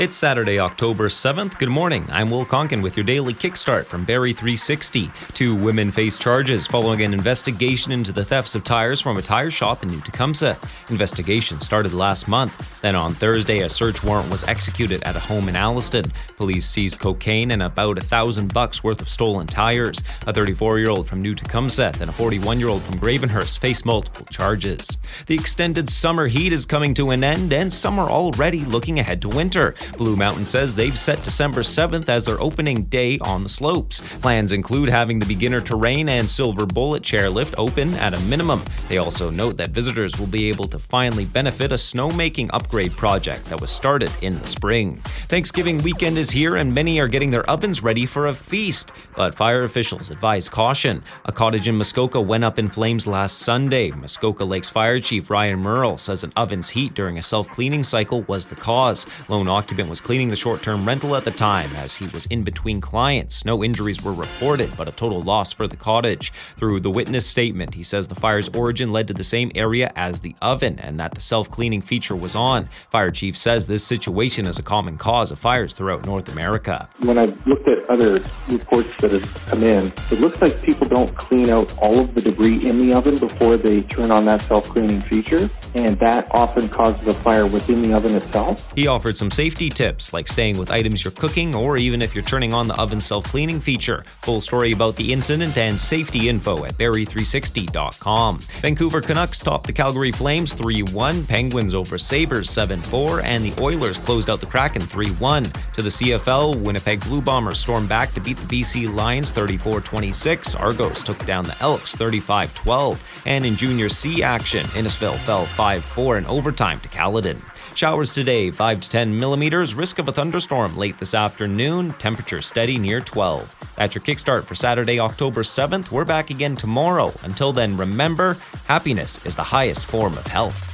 It's Saturday, October 7th. Good morning. I'm Will Conkin with your daily kickstart from Barrie 360. Two women face charges following an investigation into the thefts of tires from a tire shop in New Tecumseth. Investigation started last month. Then on Thursday, a search warrant was executed at a home in Alliston. Police seized cocaine and about a thousand bucks worth of stolen tires. A 34-year-old from New Tecumseth and a 41-year-old from Gravenhurst face multiple charges. The extended summer heat is coming to an end, and some are already looking ahead to winter. Blue Mountain says they've set December 7th as their opening day on the slopes. Plans include having the beginner terrain and silver bullet chairlift open at a minimum. They also note that visitors will be able to finally benefit a snowmaking upgrade project that was started in the spring. Thanksgiving weekend is here and many are getting their ovens ready for a feast, but fire officials advise caution. A cottage in Muskoka went up in flames last Sunday. Muskoka Lakes Fire Chief Ryan Merle says an oven's heat during a self-cleaning cycle was the cause. Lone occupant was cleaning the short term rental at the time as he was in between clients. No injuries were reported, but a total loss for the cottage. Through the witness statement, he says the fire's origin led to the same area as the oven and that the self cleaning feature was on. Fire chief says this situation is a common cause of fires throughout North America. When I've looked at other reports that have come in, it looks like people don't clean out all of the debris in the oven before they turn on that self cleaning feature, and that often causes a fire within the oven itself. He offered some safety tips like staying with items you're cooking or even if you're turning on the oven self cleaning feature. Full story about the incident and safety info at barrie360.com. Vancouver Canucks topped the Calgary Flames 3 1, Penguins over Sabres 7 4, and the Oilers closed out the Kraken 3 1. To the CFL, Winnipeg Blue Bombers stormed back to beat the BC Lions 34 26. Argos took down the Elks 35 12. And in Junior C action, Innisfil fell 5 4 in overtime to Caledon. Showers today, 5 to 10 millimeters. Risk of a thunderstorm late this afternoon. Temperature steady near 12. That's your kickstart for Saturday, October 7th. We're back again tomorrow. Until then, remember happiness is the highest form of health.